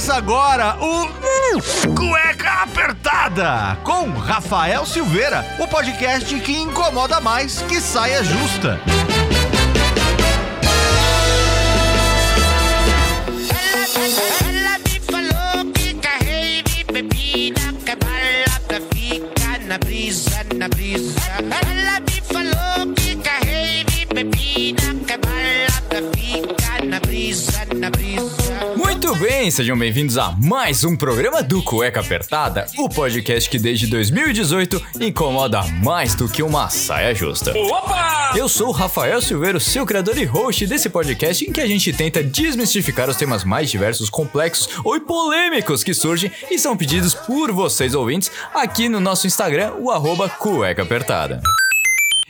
Começa agora o Cueca Apertada com Rafael Silveira, o podcast que incomoda mais que saia justa. Na brisa, na brisa. Bem, sejam bem-vindos a mais um programa do Cueca Apertada, o podcast que desde 2018 incomoda mais do que uma saia justa. Opa! Eu sou o Rafael Silveiro, seu criador e host desse podcast em que a gente tenta desmistificar os temas mais diversos, complexos ou polêmicos que surgem e são pedidos por vocês ouvintes aqui no nosso Instagram, o arroba Cueca Apertada.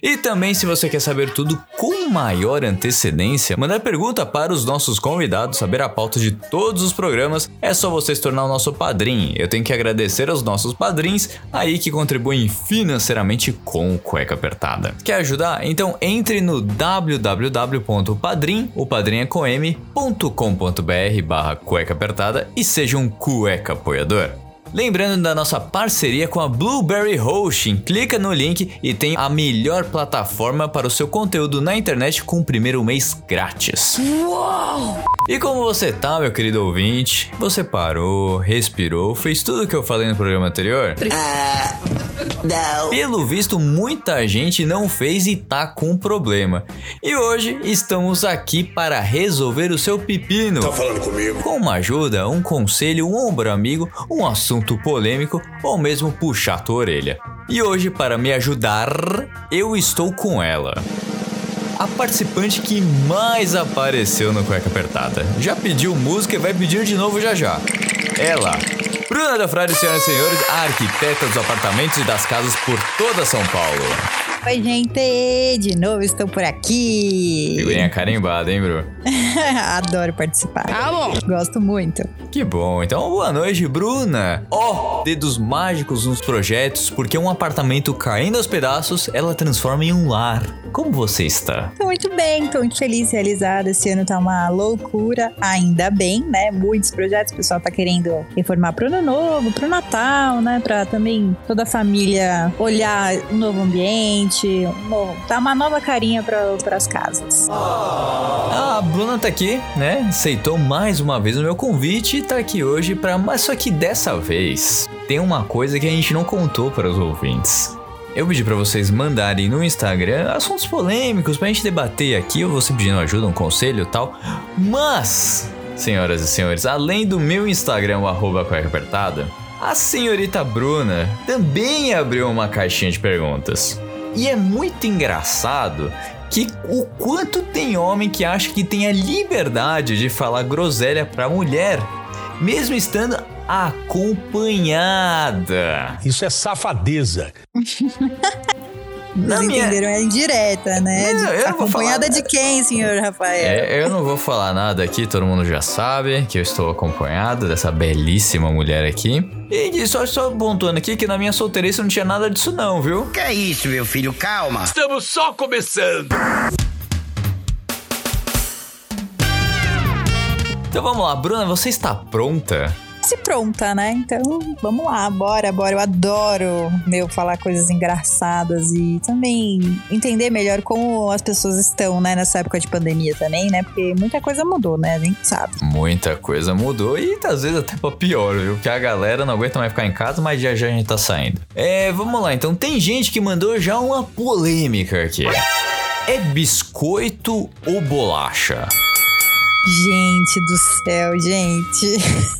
E também, se você quer saber tudo com maior antecedência, mandar pergunta para os nossos convidados, saber a pauta de todos os programas, é só você se tornar o nosso padrinho. Eu tenho que agradecer aos nossos padrinhos aí que contribuem financeiramente com o Cueca Apertada. Quer ajudar? Então entre no www.padrim, o padrinho é com m.com.br barra cueca apertada e seja um cueca apoiador. Lembrando da nossa parceria com a Blueberry Hosting, clica no link e tem a melhor plataforma para o seu conteúdo na internet com o primeiro mês grátis. Uau! E como você tá, meu querido ouvinte? Você parou, respirou, fez tudo o que eu falei no programa anterior? Não. Pelo visto, muita gente não fez e tá com problema. E hoje estamos aqui para resolver o seu pepino. Tá falando comigo? Com uma ajuda, um conselho, um ombro amigo, um assunto polêmico ou mesmo puxar tua orelha. E hoje, para me ajudar, eu estou com ela. A participante que mais apareceu no Cueca Apertada. Já pediu música e vai pedir de novo já já. Ela, Bruna da Frade, senhoras e senhores, a arquiteta dos apartamentos e das casas por toda São Paulo. Oi, gente! De novo estou por aqui. Figurinha carimbada, hein, Bru? Adoro participar. Tá bom. Gosto muito. Que bom. Então, boa noite, Bruna. Ó, dedos mágicos nos projetos, porque um apartamento caindo aos pedaços, ela transforma em um lar. Como você está? Tô muito bem, tô muito feliz, realizada. Esse ano tá uma loucura, ainda bem, né? Muitos projetos, o pessoal tá querendo reformar pro ano novo, pro Natal, né? Pra também toda a família olhar um novo ambiente, um novo, dar uma nova carinha para as casas. A Bruna tá aqui, né? Aceitou mais uma vez o meu convite e tá aqui hoje para, mas só que dessa vez tem uma coisa que a gente não contou para os ouvintes. Eu pedi para vocês mandarem no Instagram assuntos polêmicos pra gente debater aqui, ou você pedindo ajuda, um conselho tal. Mas, senhoras e senhores, além do meu Instagram, o arroba apertada, a senhorita Bruna também abriu uma caixinha de perguntas. E é muito engraçado que o quanto tem homem que acha que tem a liberdade de falar groselha pra mulher, mesmo estando acompanhada. Isso é safadeza. Vocês minha- entenderam? É indireta, né? Não, vou Acompanhada falar de quem, senhor Rafael? É, eu não vou falar nada aqui, todo mundo já sabe que eu estou acompanhado dessa belíssima mulher aqui. E só só pontuando aqui que na minha solteirice não tinha nada disso não, viu? Que é isso, meu filho? Calma. Estamos só começando. Então vamos lá, Bruna, você está pronta? Pronta, né? Então, vamos lá, bora, bora. Eu adoro, meu, falar coisas engraçadas e também entender melhor como as pessoas estão, né, nessa época de pandemia também, né? Porque muita coisa mudou, né? A gente sabe. Muita coisa mudou e às vezes até pra pior, viu? Que a galera não aguenta mais ficar em casa, mas já já a gente tá saindo. É, vamos lá, então tem gente que mandou já uma polêmica aqui. É biscoito ou bolacha? Gente do céu, gente.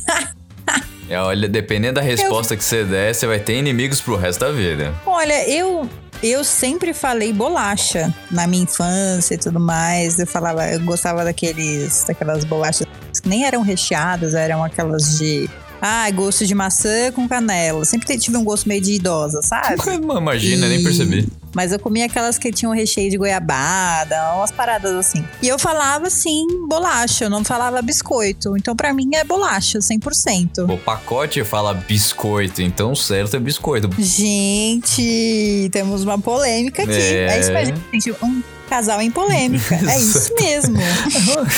É, olha, dependendo da resposta que você der, você vai ter inimigos pro resto da vida. Olha, eu eu sempre falei bolacha na minha infância e tudo mais. Eu falava, eu gostava daqueles daquelas bolachas que nem eram recheadas, eram aquelas de ah, gosto de maçã com canela. Sempre tive um gosto meio de idosa, sabe? Imagina, nem E- percebi. Mas eu comia aquelas que tinham recheio de goiabada, umas paradas assim. E eu falava assim, bolacha, eu não falava biscoito. Então pra mim é bolacha, 100%. O pacote fala biscoito, então certo é biscoito. Gente, temos uma polêmica aqui. É. É, isso gente. Um Casal em polêmica. é isso mesmo.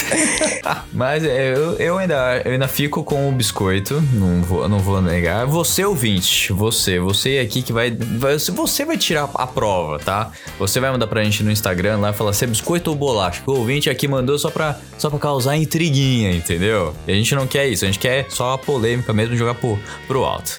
Mas é, eu, eu, ainda, eu ainda fico com o biscoito, não vou, não vou negar. Você, ouvinte, você, você aqui que vai, vai. Você vai tirar a prova, tá? Você vai mandar pra gente no Instagram lá e falar se é biscoito ou bolacha. O ouvinte aqui mandou só pra, só pra causar intriguinha, entendeu? E a gente não quer isso, a gente quer só a polêmica mesmo jogar pro, pro alto.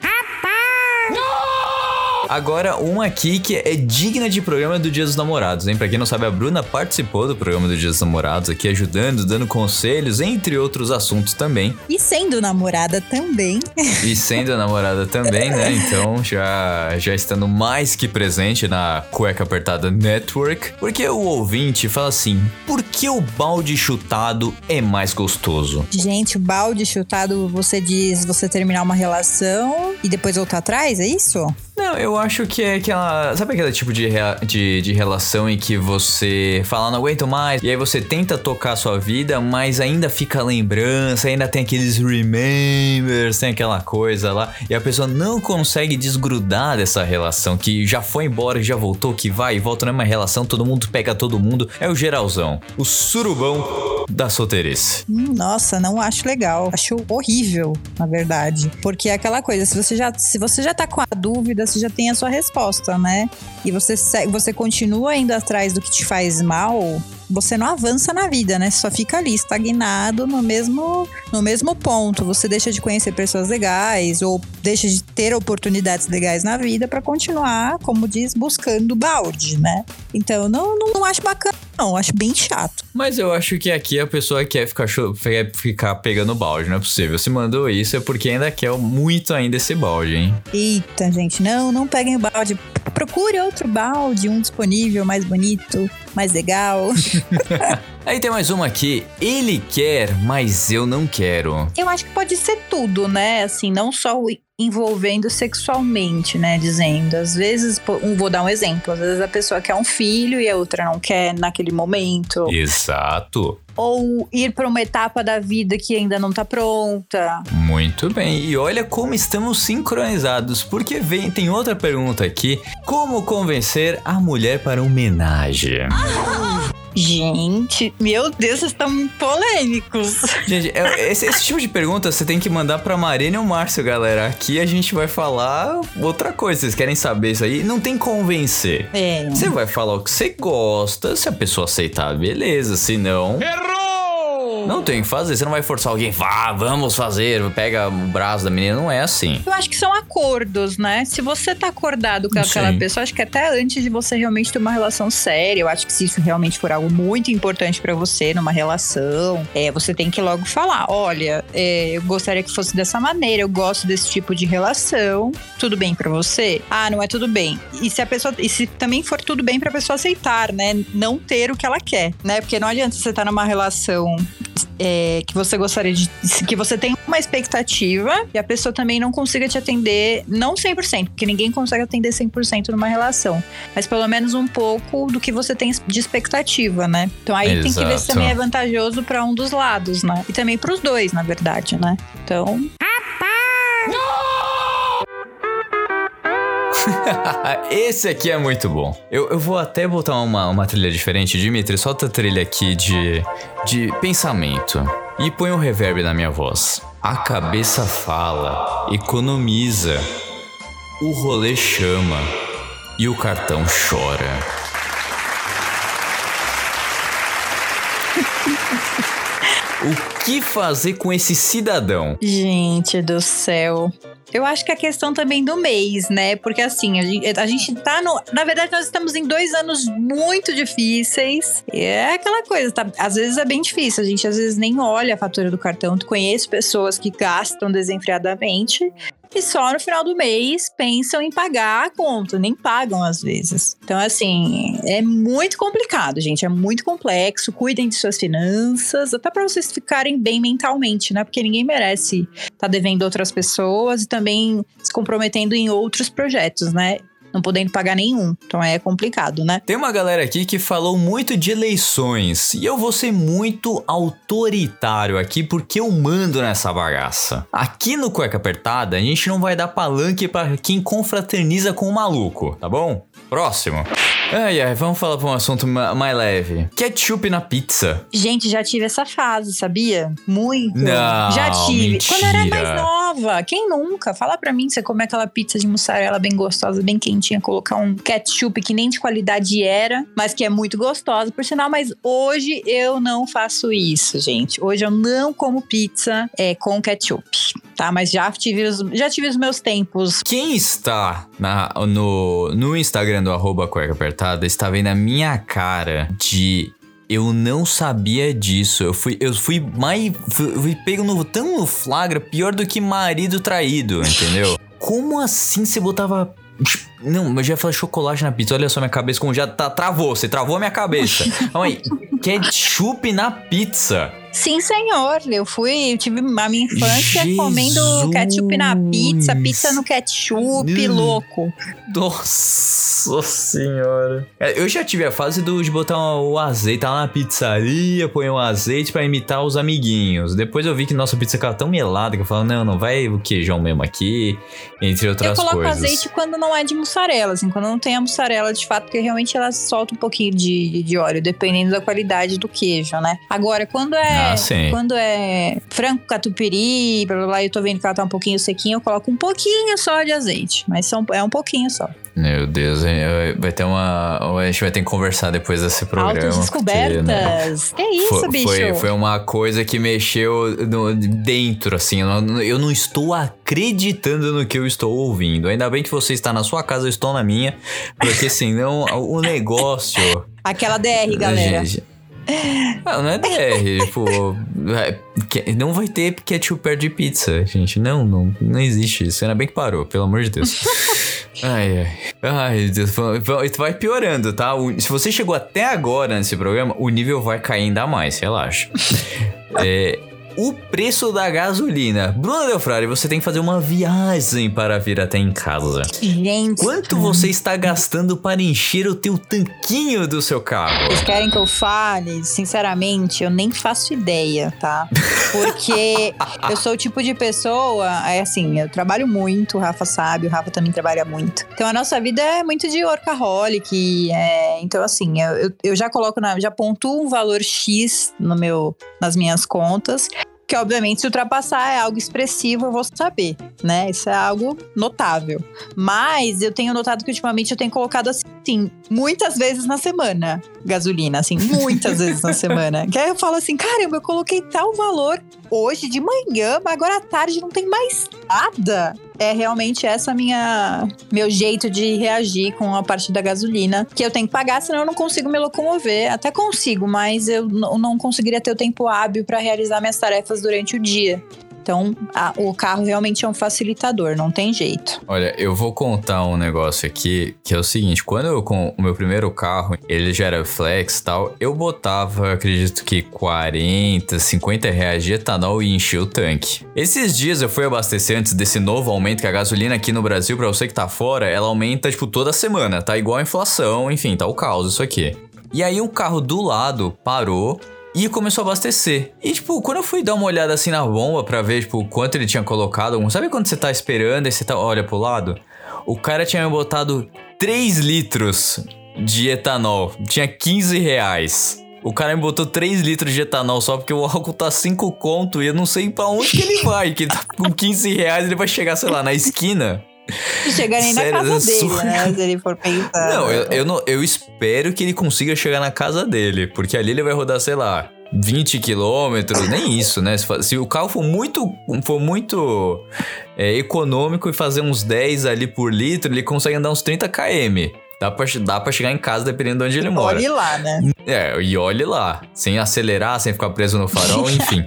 Agora, uma aqui que é digna de programa do Dia dos Namorados, hein? Pra quem não sabe, a Bruna participou do programa do Dia dos Namorados aqui, ajudando, dando conselhos, entre outros assuntos também. E sendo namorada também. E sendo namorada também, né? Então, já, já estando mais que presente na Cueca Apertada Network. Porque o ouvinte fala assim: por que o balde chutado é mais gostoso? Gente, o balde chutado, você diz você terminar uma relação e depois voltar atrás, é isso? Não, eu acho que é aquela. Sabe aquele tipo de, rea, de, de relação em que você fala, não aguento mais, e aí você tenta tocar a sua vida, mas ainda fica a lembrança, ainda tem aqueles remembers, tem aquela coisa lá, e a pessoa não consegue desgrudar dessa relação, que já foi embora, já voltou, que vai e volta, não é uma relação, todo mundo pega todo mundo. É o geralzão, o surubão da solteirice. Hum, Nossa, não acho legal. Acho horrível, na verdade. Porque é aquela coisa, se você já, se você já tá com a dúvida, você já tem a sua resposta, né? E você, você continua indo atrás do que te faz mal, você não avança na vida, né? Você só fica ali estagnado no mesmo, no mesmo ponto. Você deixa de conhecer pessoas legais ou deixa de ter oportunidades legais na vida pra continuar, como diz, buscando balde, né? Então, não, não, não acho bacana, não. Acho bem chato. Mas eu acho que aqui a pessoa quer ficar, quer ficar pegando balde, não é possível. Se mandou isso é porque ainda quer muito ainda esse balde, hein? Eita, gente, não, não peguem o balde. Procure outro balde, um disponível, mais bonito, mais legal. Aí tem mais uma aqui. Ele quer, mas eu não quero. Eu acho que pode ser tudo, né? Assim, não só o envolvendo sexualmente, né? Dizendo. Às vezes, um, vou dar um exemplo. Às vezes a pessoa quer um filho e a outra não quer naquele momento. Exato. Ou ir para uma etapa da vida que ainda não tá pronta. Muito bem. E olha como estamos sincronizados, porque vem tem outra pergunta aqui. Como convencer a mulher para homenagem? Gente, meu Deus, vocês estão polêmicos. Gente, é- esse, esse tipo de pergunta você tem que mandar pra Marina e o Márcio, galera. Aqui a gente vai falar outra coisa. Vocês querem saber isso aí? Não tem convencer. É. Você vai falar o que você gosta, se a pessoa aceitar, beleza. Se não. Errou! Não tem o que fazer. Você não vai forçar alguém, vá, vamos fazer, pega o braço da menina. Não é assim. Eu acho que são acordos, né? Se você tá acordado com aquela Sim. pessoa, acho que até antes de você realmente ter uma relação séria, eu acho que se isso realmente for algo muito importante pra você numa relação, é, você tem que logo falar: olha, é, eu gostaria que fosse dessa maneira, eu gosto desse tipo de relação, tudo bem pra você? Ah, não é tudo bem. E se a pessoa, e se também for tudo bem pra pessoa aceitar, né? Não ter o que ela quer, né? Porque não adianta você estar numa relação é, que você gostaria de. que você tem uma expectativa e a pessoa também não consiga te atender, não 100%, porque ninguém consegue atender 100% numa relação, mas pelo menos um pouco do que você tem de expectativa, né? Então aí tem que ver se Exato. também é vantajoso pra um dos lados, né? E também pros dois, na verdade, né? Então, Esse aqui é muito bom. Eu, eu vou até botar uma, uma trilha diferente. Dimitri, solta a trilha aqui de, de pensamento. E põe um reverb na minha voz. A cabeça fala, economiza. O rolê chama. E o cartão chora. O que fazer com esse cidadão? Gente do céu. Eu acho que a questão também do mês, né? Porque assim, a gente, a gente tá no. Na verdade, nós estamos em dois anos muito difíceis. E é aquela coisa, tá? Às vezes é bem difícil. A gente às vezes nem olha a fatura do cartão. Tu conhece pessoas que gastam desenfreadamente. E só no final do mês pensam em pagar a conta, nem pagam às vezes. Então, assim, é muito complicado, gente. É muito complexo. Cuidem de suas finanças, até para vocês ficarem bem mentalmente, né? Porque ninguém merece tá devendo outras pessoas e também se comprometendo em outros projetos, né? Não podendo pagar nenhum. Então é complicado, né? Tem uma galera aqui que falou muito de eleições e eu vou ser muito autoritário aqui porque eu mando nessa bagaça. Aqui no Cueca Apertada, a gente não vai dar palanque pra quem confraterniza com o maluco, tá bom? Próximo. Ai, ai, vamos falar pra um assunto ma- mais leve. Ketchup na pizza. Gente, já tive essa fase, sabia? Muito. Não, já tive. mentira. Quando eu era mais nova. Quem nunca? Fala pra mim, você comer aquela pizza de mussarela bem gostosa, bem quentinha, colocar um ketchup que nem de qualidade era, mas que é muito gostosa, por sinal. Mas hoje eu não faço isso, gente. Hoje eu não como pizza é, com ketchup, tá? Mas já tive os, já tive os meus tempos. Quem está na- no, no Instagram do arroba cueca apertada está vendo a minha cara de eu não sabia disso. Eu fui, eu fui mais. Fui, fui pego no, tão no flagra, pior do que marido traído, entendeu? Como assim você botava. Não, mas já falei chocolate na pizza. Olha só minha cabeça como já tá, travou. Você travou a minha cabeça. Aí. Ketchup na pizza. Sim, senhor. Eu fui, eu tive a minha infância Jesus. comendo ketchup na pizza, pizza no ketchup, Hum. louco. Nossa senhora. É, Eu já tive a fase do, de botar o azeite lá na pizzaria, põe o azeite pra imitar os amiguinhos. Depois eu vi que nossa pizza ficava tão melada que eu falava, não, não vai o queijão mesmo aqui, entre outras eu coloco coisas. azeite quando não é de mussarela, assim, quando não tem a mussarela de fato, porque realmente ela solta um pouquinho de, de óleo, dependendo da qualidade do queijo, né? Agora, quando é Ah, sim. quando é frango catupiry, blá blá blá, eu tô vendo que ela tá um pouquinho sequinha, eu coloco um pouquinho só de azeite, mas são, é um pouquinho só. Meu Deus, vai ter uma. A gente vai ter que conversar depois desse programa. Altas porque, né, descobertas. Que isso, Foi, bicho? foi, foi uma coisa que mexeu no- dentro, assim. Eu não, eu não estou acreditando no que eu estou ouvindo. Ainda bem que você está na sua casa, eu estou na minha. Porque senão o negócio. Aquela DR, galera. Gente, Não, não é DR, tipo. é, não vai ter ketchup perto de pizza, gente. Não, não, não existe isso. Ainda bem que parou, pelo amor de Deus. Ai, ai. Ai, Deus. va- va- Vai piorando, tá? Se você chegou até agora nesse programa, o nível vai cair ainda mais, relaxa. É, o preço da gasolina. Bruna Delfrari, você tem que fazer uma viagem para vir até em casa. Gente, Quanto você está gastando para encher o teu tanquinho do seu carro? Vocês querem que eu fale? Sinceramente, eu nem faço ideia, tá? Porque eu sou o tipo de pessoa, é assim, eu trabalho muito, o Rafa sabe, o Rafa também trabalha muito. Então a nossa vida é muito de workaholic, é, então assim, eu, eu, já coloco, na, já pontuo um valor X no meu, nas minhas contas. Que obviamente, se ultrapassar é algo expressivo, eu vou saber, né? Isso é algo notável. Mas eu tenho notado que ultimamente eu tenho colocado assim, muitas vezes na semana, gasolina, assim, muitas vezes na semana. Que aí eu falo assim, caramba, eu coloquei tal valor hoje de manhã, mas agora à tarde não tem mais nada. É realmente essa minha meu jeito de reagir com a parte da gasolina, que eu tenho que pagar, senão eu não consigo me locomover. Até consigo, mas eu não conseguiria ter o tempo hábil para realizar minhas tarefas durante o dia. Então, a- o carro realmente é um facilitador, não tem jeito. Olha, eu vou contar um negócio aqui, que é o seguinte, quando eu com o meu primeiro carro, ele já era flex tal, eu botava, acredito que 40, 50 reais de etanol e enchia o tanque. Esses dias eu fui abastecer antes desse novo aumento que a gasolina aqui no Brasil, pra você que tá fora, ela aumenta, tipo, toda semana, tá igual a inflação, enfim, tá o caos isso aqui. E aí um carro do lado parou e começou a abastecer. E, tipo, quando eu fui dar uma olhada assim na bomba pra ver, tipo, quanto ele tinha colocado, sabe quando você tá esperando e você tá, olha pro lado? O cara tinha botado 3 litros de etanol. Tinha 15 reais. O cara me botou 3 litros de etanol só porque o álcool tá 5 conto e eu não sei pra onde que ele vai. Que tá com 15 reais ele vai chegar, sei lá, na esquina. Não chega nem Sério, na casa dele, né? Se ele for pensar. Não, eu, eu não, eu espero que ele consiga chegar na casa dele, porque ali ele vai rodar, sei lá, 20 quilômetros, nem isso, né? Se, se o carro for muito, for muito é, econômico e fazer uns 10 ali por litro, ele consegue andar uns 30 km. Dá pra, dá pra chegar em casa dependendo de onde ele mora. Olhe lá, né? É, e olhe lá. Sem acelerar, sem ficar preso no farol, enfim.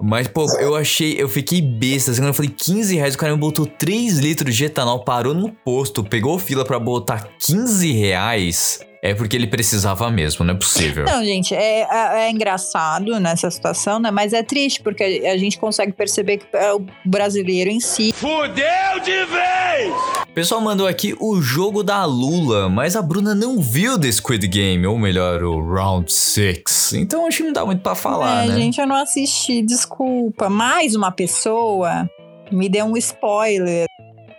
Mas, pô, eu achei, eu fiquei besta. Assim, quando eu falei 15 reais, o cara me botou 3 litros de etanol, parou no posto, pegou fila pra botar 15 reais. É porque ele precisava mesmo, não é possível. Não, gente, é, é, é engraçado nessa situação, né? Mas é triste, porque a gente consegue perceber que é, o brasileiro em si Fudeu de vez! O pessoal mandou aqui o jogo da Lula, mas a Bruna não viu The Squid Game, ou melhor, o Round 6. Então acho que não dá muito pra falar, é, né? gente, eu não assisti, desculpa. Mais uma pessoa me deu um spoiler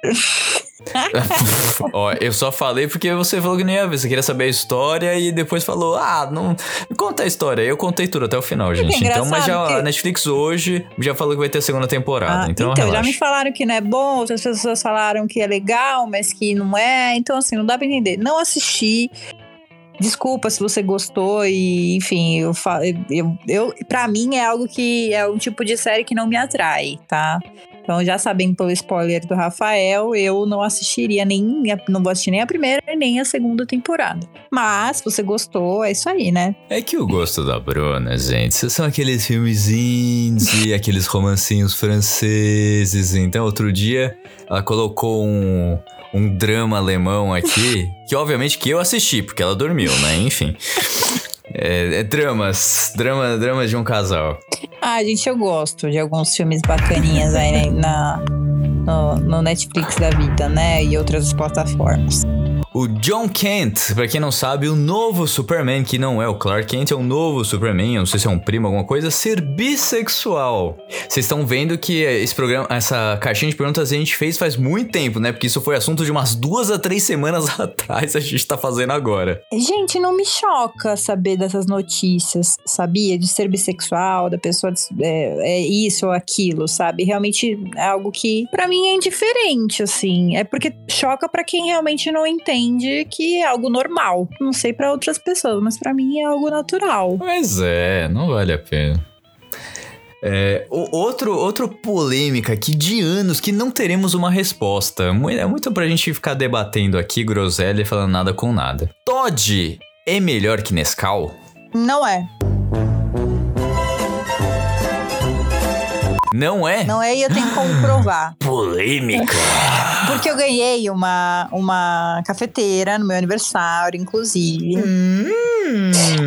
Ó, eu só falei porque você falou que não ia ver. Você queria saber a história e depois falou: Ah, não. Conta a história. Eu contei tudo até o final, gente. Então, mas já engraçado a que- Netflix hoje já falou que vai ter a segunda temporada. Ah, então, já relaxa. me falaram que não é bom, outras pessoas falaram que é legal, mas que não é. Então, assim, não dá pra entender. Não assisti. Desculpa se você gostou e, enfim, eu, eu, eu, pra mim é algo que é um tipo de série que não me atrai, tá? Então, já sabendo pelo spoiler do Rafael, eu não assistiria nem, não vou assistir nem a primeira nem a segunda temporada. Mas, se você gostou, é isso aí, né? É que o gosto da Bruna, gente, são aqueles filmes indie, aqueles romancinhos franceses. Então, outro dia, ela colocou um, um drama alemão aqui, que obviamente que eu assisti, porque ela dormiu, né? Enfim. É, é dramas, drama, dramas de um casal. Ah, gente, eu gosto de alguns filmes bacaninhas aí né, na, no, no Netflix da vida, né? E outras plataformas. O John Kent, pra quem não sabe, o novo Superman, que não é o Clark Kent, é um novo Superman, eu não sei se é um primo, alguma coisa, ser bissexual. Vocês estão vendo que esse programa, essa caixinha de perguntas a gente fez faz muito tempo, né? Porque isso foi assunto de umas duas a três semanas atrás, a gente tá fazendo agora. Gente, não me choca saber dessas notícias, sabia? De ser bissexual, da pessoa é, é isso ou aquilo, sabe? Realmente é algo que pra mim é indiferente, assim. É porque choca pra quem realmente não entende que é algo normal. Não sei pra outras pessoas, mas pra mim é algo natural. Pois é, não vale a pena. É, o- outro, outro polêmica aqui de anos que não teremos uma resposta. É muito pra gente ficar debatendo aqui, groselha e falando nada com nada. Todd é melhor que Nescau? Não é. Não é? Não é e eu tenho que comprovar. Polêmica. Porque eu ganhei uma, uma cafeteira no meu aniversário, inclusive. Hum.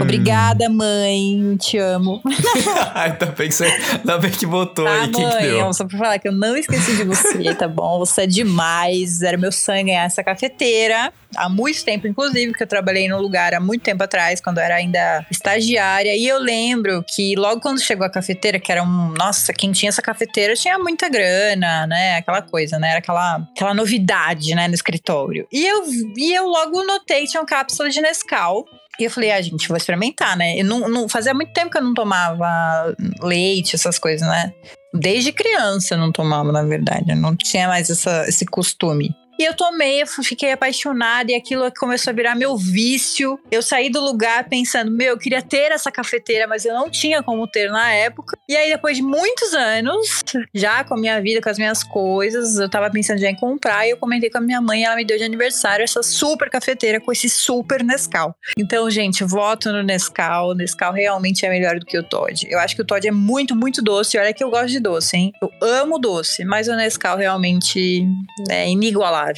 Obrigada, mãe. Te amo. ainda, bem que você, ainda bem que botou Tá, aí. Quem que mãe? deu? Eu Só pra falar que eu não esqueci de você, tá bom? Você é demais. Era meu sonho ganhar essa cafeteira. Há muito tempo, inclusive, porque eu trabalhei num lugar há muito tempo atrás, quando eu era ainda estagiária. E eu lembro que logo quando chegou a cafeteira, que era um. Nossa, quem tinha essa cafeteira tinha muita grana, né? Aquela coisa, né? Era aquela, aquela novidade, né? No escritório. E eu, e eu logo notei que tinha uma cápsula de Nescau. E eu falei, ah, gente, vou experimentar, né? Eu não, não, fazia muito tempo que eu não tomava leite, essas coisas, né? Desde criança eu não tomava, na verdade. Eu não tinha mais essa, esse costume. E eu tomei, eu fiquei apaixonada e aquilo começou a virar meu vício. Eu saí do lugar pensando, meu, eu queria ter essa cafeteira, mas eu não tinha como ter na época. E aí, depois de muitos anos, já com a minha vida, com as minhas coisas, eu tava pensando já em comprar e eu comentei com a minha mãe, ela me deu de aniversário essa super cafeteira com esse super Nescau. Então, gente, voto no Nescau. O Nescau realmente é melhor do que o Todd. Eu acho que o Todd é muito, muito doce. Olha que eu gosto de doce, hein? Eu amo doce, mas o Nescau realmente é inigualável.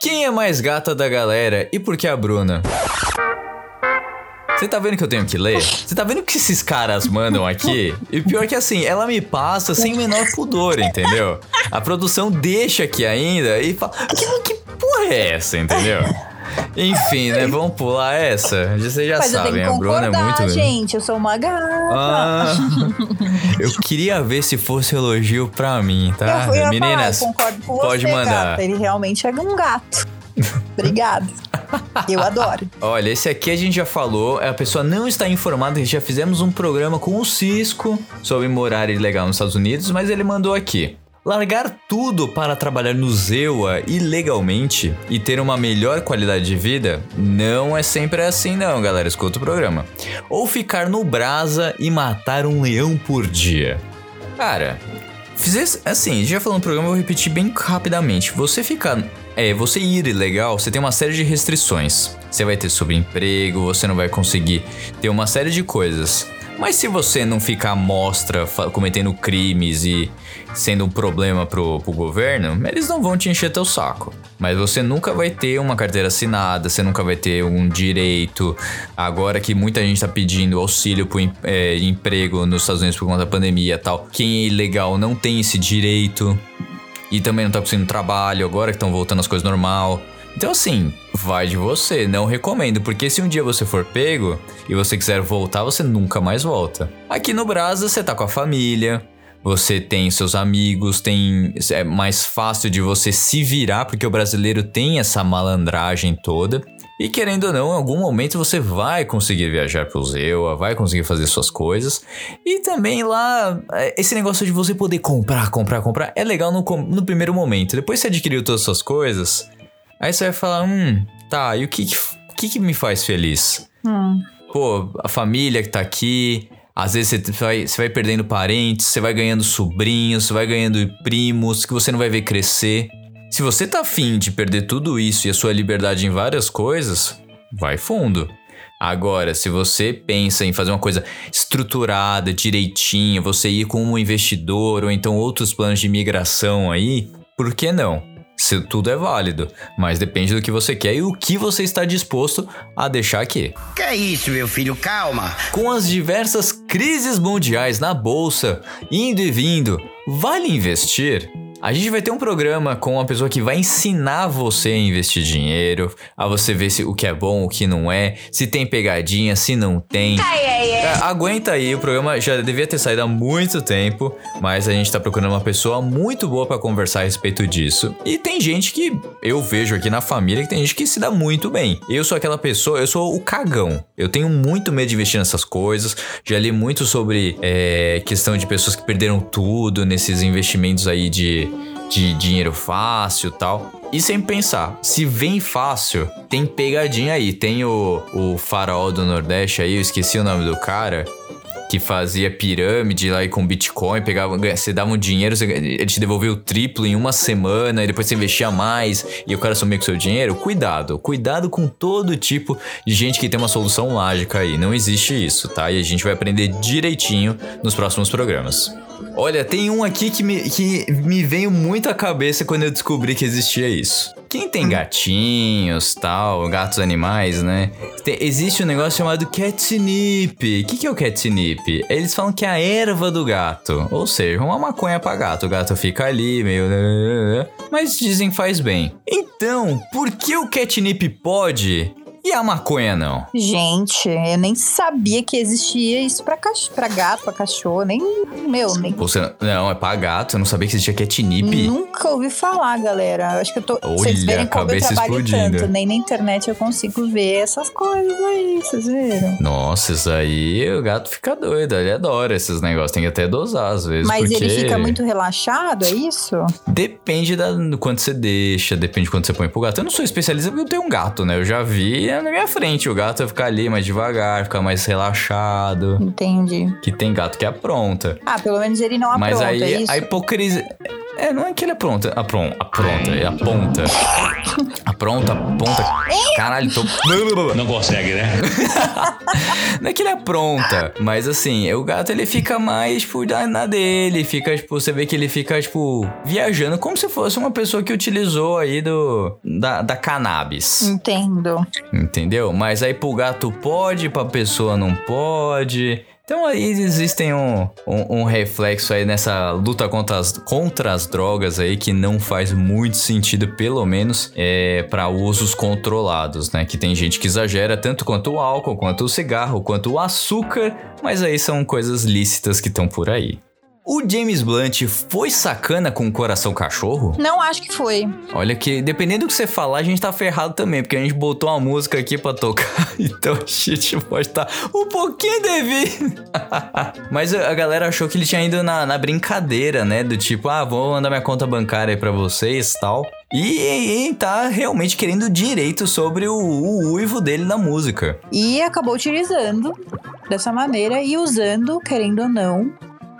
Quem é mais gata da galera e por que a Bruna? Você tá vendo que eu tenho que ler? Você tá vendo que esses caras mandam aqui? E pior que assim, ela me passa sem o menor pudor, entendeu? A produção deixa aqui ainda e fala: Que, que porra é essa, entendeu? Enfim, né? Vamos pular essa. Vocês já mas sabem, a Bruna é muito. gente. Eu sou uma gata. Ah, eu queria ver se fosse elogio pra mim, tá? eu, Meninas, falar, eu concordo com pode você, mandar. gata. Ele realmente é um gato. Obrigada. Eu adoro. Olha, esse aqui a gente já falou, a pessoa não está informada, que já fizemos um programa com o Cisco sobre morar ilegal nos Estados Unidos, mas ele mandou aqui. Largar tudo para trabalhar no Zewa ilegalmente e ter uma melhor qualidade de vida não é sempre assim não, galera, escuta o programa. Ou ficar no brasa e matar um leão por dia. Cara, Fizer, assim, já falando no programa, eu vou repetir bem rapidamente. Você ficar. É, você ir ilegal, você tem uma série de restrições. Você vai ter subemprego, você não vai conseguir ter uma série de coisas. Mas se você não ficar à mostra cometendo crimes e sendo um problema pro, pro governo, eles não vão te encher teu saco. Mas você nunca vai ter uma carteira assinada, você nunca vai ter um direito. Agora que muita gente tá pedindo auxílio pro é, emprego nos Estados Unidos por conta da pandemia tal, quem é ilegal não tem esse direito. E também não tá conseguindo trabalho, agora que estão voltando as coisas normal. Então assim, vai de você, não recomendo, porque se um dia você for pego e você quiser voltar, você nunca mais volta. Aqui no Brasa, você tá com a família, você tem seus amigos, tem é mais fácil de você se virar, porque o brasileiro tem essa malandragem toda. E querendo ou não, em algum momento você vai conseguir viajar pro Zewa, vai conseguir fazer suas coisas. E também lá, é, esse negócio de você poder comprar, comprar, comprar, é legal no, no primeiro momento. Depois você adquiriu todas as suas coisas, aí você vai falar, hum, tá, e o que que, o que, que me faz feliz? Hum. Pô, a família que tá aqui. Às vezes você vai, você vai perdendo parentes, você vai ganhando sobrinhos, você vai ganhando primos que você não vai ver crescer. Se você tá afim de perder tudo isso e a sua liberdade em várias coisas, vai fundo. Agora, se você pensa em fazer uma coisa estruturada, direitinho, você ir com um investidor ou então outros planos de migração aí, por que não? Se tudo é válido, mas depende do que você quer e o que você está disposto a deixar aqui. Que é isso, meu filho? Calma. Com as diversas crises mundiais na bolsa, indo e vindo, vale investir? A gente vai ter um programa com uma pessoa que vai ensinar você a investir dinheiro, a você ver se o que é bom, o que não é, se tem pegadinha, se não tem. É, aguenta aí, o programa já devia ter saído há muito tempo, mas a gente tá procurando uma pessoa muito boa pra conversar a respeito disso. E tem gente que eu vejo aqui na família que tem gente que se dá muito bem. Eu sou aquela pessoa, eu sou o cagão. Eu tenho muito medo de investir nessas coisas. Já li muito sobre é, questão de pessoas que perderam tudo nesses investimentos aí de, de dinheiro fácil tal. E sempre pensar, se vem fácil, tem pegadinha aí. Tem o, o faraó do Nordeste aí, eu esqueci o nome do cara, que fazia pirâmide lá e com Bitcoin, pegava, você dava um dinheiro, ele te devolvia o triplo em uma semana, e depois você investia mais, e o cara sumia com seu dinheiro. Cuidado, cuidado com todo tipo de gente que tem uma solução mágica aí. Não existe isso, tá? E a gente vai aprender direitinho nos próximos programas. Olha, tem um aqui que me, que me veio muito à cabeça quando eu descobri que existia isso. Quem tem gatinhos, tal, gatos animais, né? Tem- existe um negócio chamado catnip. O que, que é o catnip? Eles falam que é a erva do gato. Ou seja, uma maconha pra gato. O gato fica ali, meio. Mas dizem faz bem. Então, por que o catnip pode e a maconha não? Gente, eu nem sabia que existia isso pra, cach... pra gato, pra cachorro. Nem. Meu, nem. Você, não, é pra gato. Eu não sabia que existia catnip. Nunca ouvi falar, galera. Eu acho que eu tô. Olha, vocês verem como eu trabalho explodindo. tanto. Nem na internet eu consigo ver essas coisas aí, vocês viram? Nossa, isso aí o gato fica doido, ele adora esses negócios, tem que até dosar às vezes. Mas porque ele fica muito relaxado, é isso? Depende da, do quanto você deixa, depende de quanto você põe pro gato. Eu não sou especialista porque eu tenho um gato, né? Eu já vi na minha frente, o gato vai ficar ali mais devagar, ficar mais relaxado. Entendi. Que tem gato que apronta. Ah, pelo menos ele não Mas apronta, aí é a hipocrisia. É, não é que ele apronta. Apronta, apronta, ele aponta. Apronta, aponta. Caralho, tô. Não consegue, né? Não é que ele apronta, mas assim, o gato ele fica mais, tipo, na na dele, fica, tipo, você vê que ele fica, tipo, viajando como se fosse uma pessoa que utilizou aí do, da, da cannabis, Entendo. entendeu? Mas aí pro gato pode, pra pessoa não pode. Então aí existem um, um, um reflexo aí nessa luta contra as, contra as drogas aí que não faz muito sentido, pelo menos é, para usos controlados, né? Que tem gente que exagera tanto quanto o álcool, quanto o cigarro, quanto o açúcar, mas aí são coisas lícitas que estão por aí. O James Blunt foi sacana com o coração cachorro? Não acho que foi. Olha que, dependendo do que você falar, a gente tá ferrado também, porque a gente botou uma música aqui pra tocar, então a gente pode estar um pouquinho devido. Mas a a galera achou que ele tinha ido na, na brincadeira, né? Do tipo, ah, vou mandar minha conta bancária aí pra vocês tal. E, e tá realmente querendo direito sobre o, o uivo dele na música. E acabou utilizando dessa maneira e usando, querendo ou não,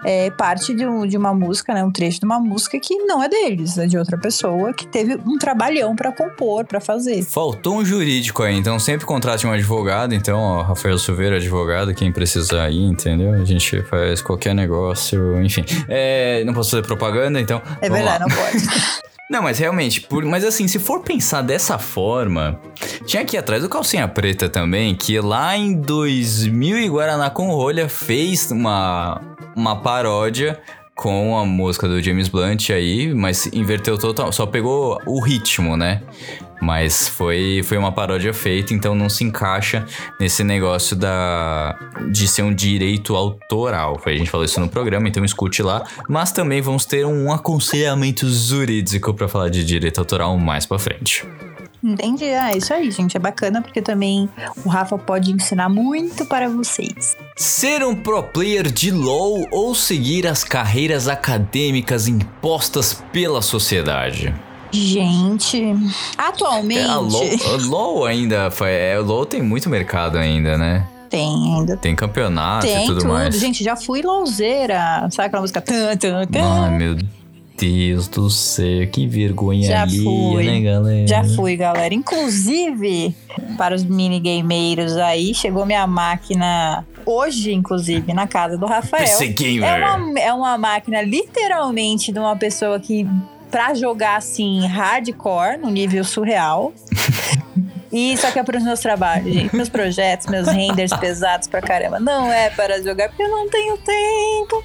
é, parte de, um- de uma música, né? Um trecho de uma música que não é deles, é de outra pessoa que teve um trabalhão pra compor, pra fazer. Faltou um jurídico aí, então sempre contrate um advogado. Então, ó, Rafael Silveira, advogado, quem precisar aí, entendeu? A gente faz qualquer negócio, enfim. É, não posso fazer propaganda, então. É lá. verdade, não pode. Não, mas realmente, por, mas assim, se for pensar dessa forma, tinha aqui atrás do Calcinha Preta também, que lá em 2000 e Guaraná com Rolha fez uma, uma paródia com a música do James Blunt aí, mas inverteu total, só pegou o ritmo, né? Mas foi, foi uma paródia feita, então não se encaixa nesse negócio da de ser um direito autoral. A gente falou isso no programa, então escute lá. Mas também vamos ter um aconselhamento jurídico para falar de direito autoral mais para frente. Entendi. Ah, isso aí, gente. É bacana porque também o Rafa pode ensinar muito para vocês. Ser um pro player de LoL ou seguir as carreiras acadêmicas impostas pela sociedade? Gente, atualmente. É, a LoL, a LoL ainda. foi- É, LoL tem muito mercado ainda, né? Tem ainda. Tem campeonato Tem e tudo, tudo. mais. Gente, já fui louzeira. Sabe aquela música? Tan, tan, tan? Ai, meu Deus do céu, que vergonha Já ali, fui. né, galera? Já fui, galera. Inclusive, para os minigameiros aí, chegou minha máquina hoje, inclusive, na casa do Rafael. PC Gamer. É uma, é uma máquina literalmente de uma pessoa que, pra jogar assim, hardcore, no nível surreal. E só que é para os meus trabalhos, gente. Meus projetos, meus renders pesados pra caramba. Não é para jogar, porque eu não tenho tempo.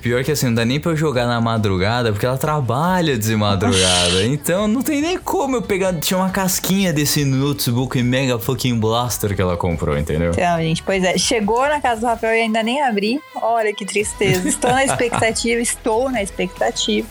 Pior que assim, não dá nem pra eu jogar na madrugada, porque ela trabalha de madrugada. então não tem nem como eu pegar. Tinha uma casquinha desse notebook Mega fucking Blaster que ela comprou, entendeu? Então, gente, pois é. Chegou na casa do Rafael e ainda nem abri. Olha que tristeza. Estou na expectativa, estou na expectativa.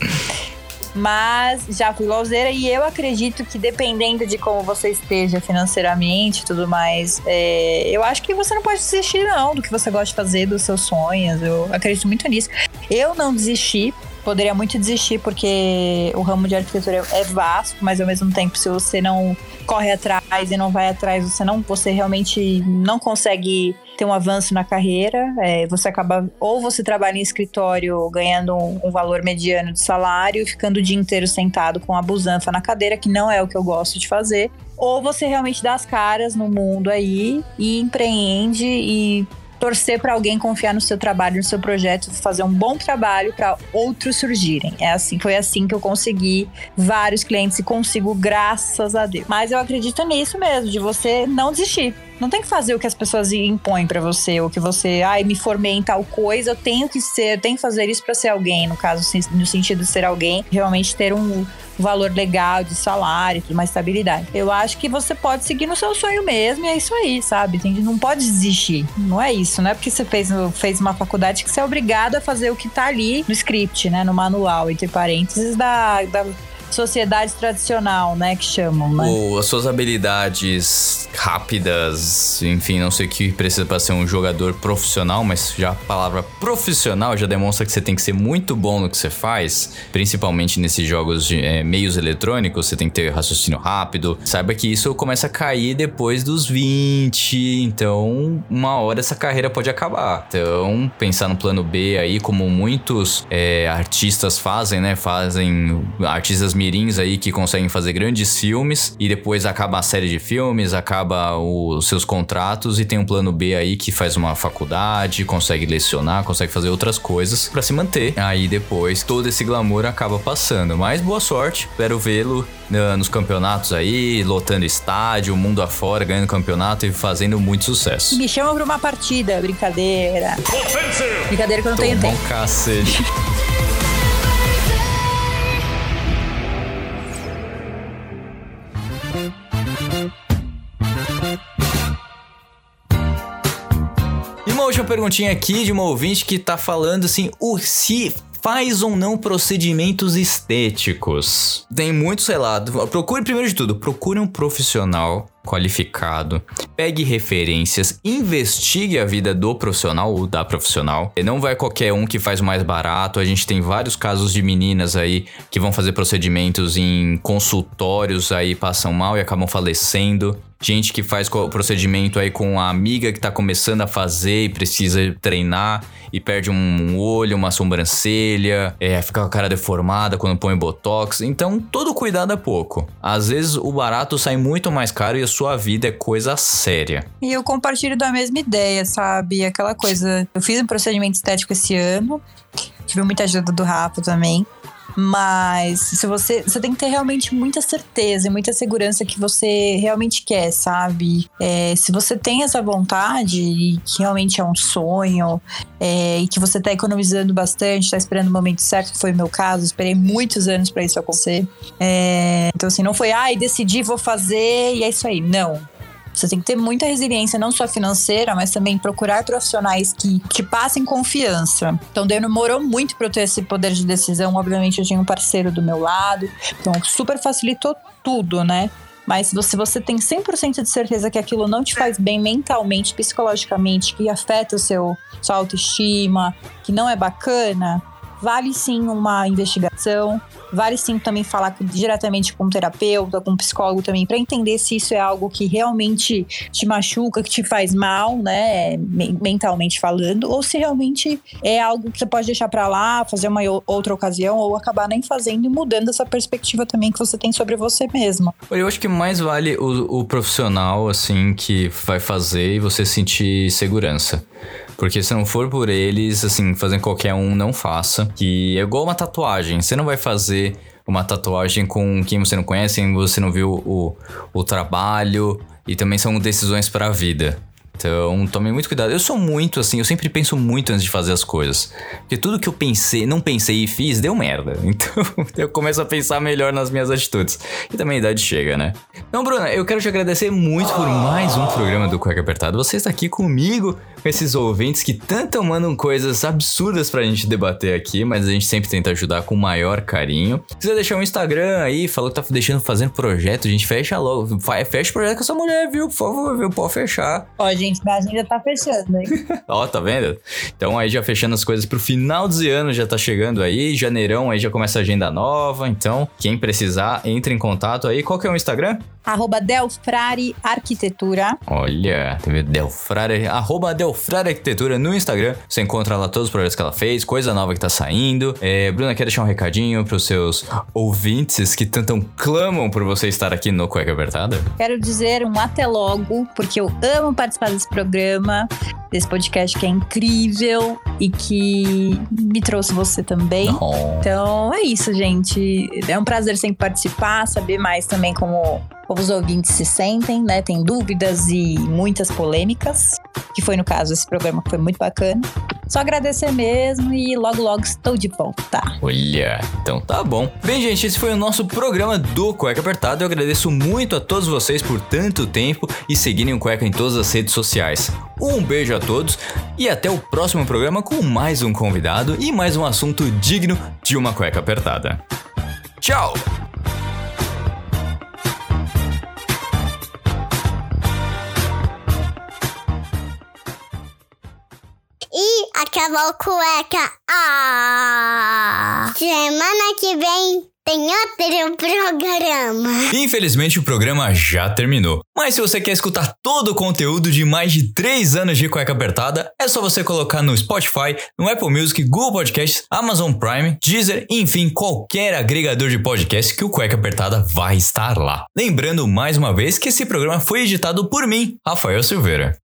Mas já fui lauzeira e eu acredito que dependendo de como você esteja financeiramente e tudo mais, é, eu acho que você não pode desistir não do que você gosta de fazer, dos seus sonhos. Eu acredito muito nisso. Eu não desisti, poderia muito desistir porque o ramo de arquitetura é vasto, mas ao mesmo tempo se você não corre atrás e não vai atrás, você não, você realmente não consegue ter um avanço na carreira. É, você acaba ou você trabalha em escritório ganhando um, um valor mediano de salário, ficando o dia inteiro sentado com a busanfa na cadeira, que não é o que eu gosto de fazer. Ou você realmente dá as caras no mundo aí e empreende e torcer para alguém confiar no seu trabalho, no seu projeto, fazer um bom trabalho para outros surgirem. É assim, foi assim que eu consegui vários clientes e consigo, graças a Deus. Mas eu acredito nisso mesmo, de você não desistir. Não tem que fazer o que as pessoas impõem para você, ou que você, ai, me formei em tal coisa, eu tenho que ser, tenho que fazer isso para ser alguém, no caso, no sentido de ser alguém, realmente ter um valor legal de salário, uma estabilidade. Eu acho que você pode seguir no seu sonho mesmo e é isso aí, sabe? Não pode desistir. Não é isso, não é porque você fez, fez uma faculdade que você é obrigado a fazer o que tá ali no script, né? No manual, entre parênteses, da, da sociedade tradicional, né? Que chamam, né? Ou as suas habilidades rápidas, enfim, não sei o que precisa para ser um jogador profissional, mas já a palavra profissional já demonstra que você tem que ser muito bom no que você faz, principalmente nesses jogos de é, meios eletrônicos, você tem que ter raciocínio rápido. Saiba que isso começa a cair depois dos 20, então uma hora essa carreira pode acabar. Então, pensar no plano B aí, como muitos é, artistas fazem, né? Fazem artistas mirins aí que conseguem fazer grandes filmes e depois acaba a série de filmes, acaba os seus contratos e tem um plano B aí que faz uma faculdade, consegue lecionar, consegue fazer outras coisas para se manter. Aí depois todo esse glamour acaba passando. Mas boa sorte, espero vê-lo uh, nos campeonatos aí, lotando estádio, mundo afora, ganhando campeonato e fazendo muito sucesso. Me chama pra uma partida, brincadeira. Brincadeira que eu não tenho Toma tempo. um cacete. última perguntinha aqui de uma ouvinte que tá falando assim, o se faz ou não procedimentos estéticos. Tem muitos relatos. Procure primeiro de tudo, procure um profissional qualificado, pegue referências, investigue a vida do profissional ou da profissional. E não vai qualquer um que faz o mais barato. A gente tem vários casos de meninas aí que vão fazer procedimentos em consultórios aí passam mal e acabam falecendo. Gente que faz co- procedimento aí com a amiga que tá começando a fazer e precisa treinar e perde um olho, uma sobrancelha, é, fica com a cara deformada quando põe botox. Então, todo cuidado é pouco. Às vezes o barato sai muito mais caro e a sua vida é coisa séria. E eu compartilho da mesma ideia, sabe? Aquela coisa. Eu fiz um procedimento estético esse ano. Tive muita ajuda do Rafa também. Mas se você, você tem que ter realmente muita certeza e muita segurança que você realmente quer, sabe? É, se você tem essa vontade e que realmente é um sonho é, e que você tá economizando bastante, tá esperando o momento certo, que foi o meu caso, esperei muitos anos para isso acontecer. É, então, assim, não foi, ai, decidi, vou fazer e é isso aí. Não. Você tem que ter muita resiliência, não só financeira, mas também procurar profissionais que te passem confiança. Então, demorou muito para eu ter esse poder de decisão. Obviamente, eu tinha um parceiro do meu lado, então super facilitou tudo, né? Mas se você, você tem 100% de certeza que aquilo não te faz bem mentalmente, psicologicamente, que afeta o seu sua autoestima, que não é bacana, vale sim uma investigação, vale sim também falar diretamente com um terapeuta, com um psicólogo também, para entender se isso é algo que realmente te machuca, que te faz mal, né, mentalmente falando, ou se realmente é algo que você pode deixar para lá, fazer uma outra ocasião, ou acabar nem fazendo e mudando essa perspectiva também que você tem sobre você mesmo. Eu acho que mais vale o, o profissional, assim, que vai fazer e você sentir segurança. Porque se não for por eles, assim, fazer qualquer um, não faça. Que é igual uma tatuagem. Você não vai fazer uma tatuagem com quem você não conhece, quem você não viu o, o trabalho. E também são decisões para a vida. Então, tome muito cuidado. Eu sou muito assim, eu sempre penso muito antes de fazer as coisas. Porque tudo que eu pensei, não pensei e fiz, deu merda. Então, eu começo a pensar melhor nas minhas atitudes. E também a idade chega, né? Então, Bruna, eu quero te agradecer muito por mais um programa do Cueca Apertado. Você está aqui comigo, com esses ouvintes que tanto mandam coisas absurdas pra gente debater aqui, mas a gente sempre tenta ajudar com o maior carinho. Se quiser deixar um Instagram aí, falou que tá deixando fazendo projeto, a gente fecha logo. Fecha o projeto com essa mulher, viu? Por favor, viu? Pode fechar. Ó, gente gente, minha agenda tá fechando, hein? Ó, tá vendo? Então aí já fechando as coisas pro final de ano, já tá chegando aí. Janeirão aí já começa a agenda nova. Então, quem precisar, entre em contato aí. Qual que é o Instagram? Arroba Delfrari Arquitetura. Olha, teve Delfrari, arroba Delfrari Arquitetura no Instagram. Você encontra lá todos os projetos que ela fez, coisa nova que tá saindo. É, Bruna, quer deixar um recadinho pros seus ouvintes que tanto clamam por você estar aqui no Cueca Apertada? Quero dizer um até logo, porque eu amo participar desse programa, desse podcast que é incrível e que me trouxe você também. Oh. Então é isso, gente. É um prazer sempre participar, saber mais também como os ouvintes se sentem, né? Tem dúvidas e muitas polêmicas, que foi no caso esse programa que foi muito bacana. Só agradecer mesmo e logo logo estou de volta. Olha, então tá bom. Bem, gente, esse foi o nosso programa do Cueca Apertado. Eu agradeço muito a todos vocês por tanto tempo e seguirem o Cueca em todas as redes sociais. Um beijo a todos e até o próximo programa com mais um convidado e mais um assunto digno de uma cueca apertada. Tchau! Acabou cueca. Ah! Semana que vem tem outro programa. Infelizmente o programa já terminou. Mas se você quer escutar todo o conteúdo de mais de 3 anos de cueca apertada, é só você colocar no Spotify, no Apple Music, Google Podcasts, Amazon Prime, Deezer, enfim, qualquer agregador de podcast que o Cueca Apertada vai estar lá. Lembrando mais uma vez que esse programa foi editado por mim, Rafael Silveira.